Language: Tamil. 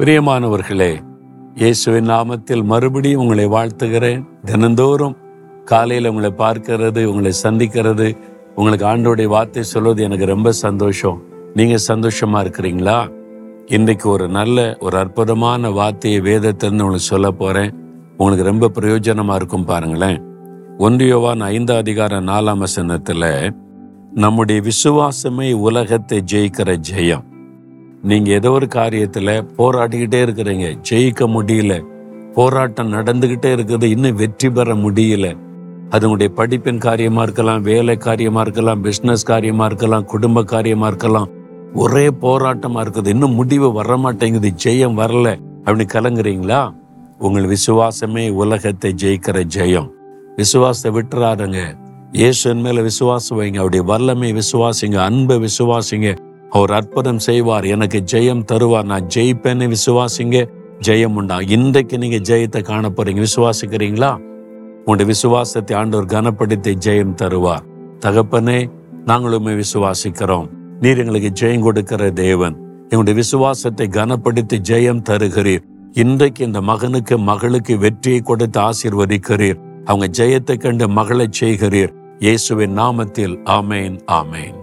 பிரியமானவர்களே இயேசுவின் நாமத்தில் மறுபடியும் உங்களை வாழ்த்துகிறேன். தினந்தோறும் காலையில் உங்களை பார்க்கிறது உங்களை சந்திக்கிறது உங்களுக்கு ஆண்டோடைய வார்த்தை சொல்வது எனக்கு ரொம்ப சந்தோஷம். நீங்க சந்தோஷமா இருக்கிறீங்களா? இன்றைக்கு ஒரு நல்ல ஒரு அற்புதமான வார்த்தையை வேதத்திலிருந்து உங்களுக்கு சொல்ல போறேன். உங்களுக்கு ரொம்ப பிரயோஜனமா இருக்கும் பாருங்களேன். ஒன்றியோவான் ஐந்து அதிகார நாலாம் வசனத்தில் நம்முடைய விசுவாசமே உலகத்தை ஜெயிக்கிற ஜெயம். நீங்க ஏதோ ஒரு காரியத்துல போராடிக்கிட்டே இருக்கிறீங்க. ஜெயிக்க முடியல. போராட்டம் நடந்துகிட்டே இருக்குது. இன்னும் வெற்றி பெற முடியல. அது உங்களுடைய படிப்பின் காரியமா இருக்கலாம் வேலை காரியமா இருக்கலாம் பிசினஸ் காரியமா இருக்கலாம் குடும்ப காரியமா இருக்கலாம். ஒரே போராட்டமா இருக்குது. இன்னும் முடிவு வர மாட்டேங்குது ஜெயம் வரல. அப்படின்னு கலங்குறீங்களா? உங்கள் விசுவாசமே உலகத்தை ஜெயிக்கிற ஜெயம். விசுவாசத்தை விட்டுறாருங்க இயேசுவின் மேல விசுவாசம் வைங்க. அவருடைய வல்லமை விசுவாசிங்க. அன்பை விசுவாசிங்க. அவர் அற்புதம் செய்வார். எனக்கு ஜெயம் தருவார். நான் ஜெயிப்பேன்னு விசுவாசிங்க. ஜெயம் உண்டா? இன்றைக்கு நீங்க ஜெயத்தை காண போறீங்க விசுவாசிக்கிறீங்களா? உங்களுடைய விசுவாசத்தை ஆண்டவர் கனப்படுத்தி ஜெயம் தருவார். தகப்பனே நாங்களுமே விசுவாசிக்கிறோம். நீர் எங்களுக்கு ஜெயம் கொடுக்கிற தேவன். எங்களுடைய விசுவாசத்தை கனப்படுத்தி ஜெயம் தருகிறீர். இன்றைக்கு இந்த மகனுக்கு மகளுக்கு வெற்றியை கொடுத்து ஆசீர்வதிக்கிறீர். அவங்க ஜெயத்தை கண்டு மகளை செய்கிறீர். இயேசுவின் நாமத்தில். ஆமேன் ஆமேன்.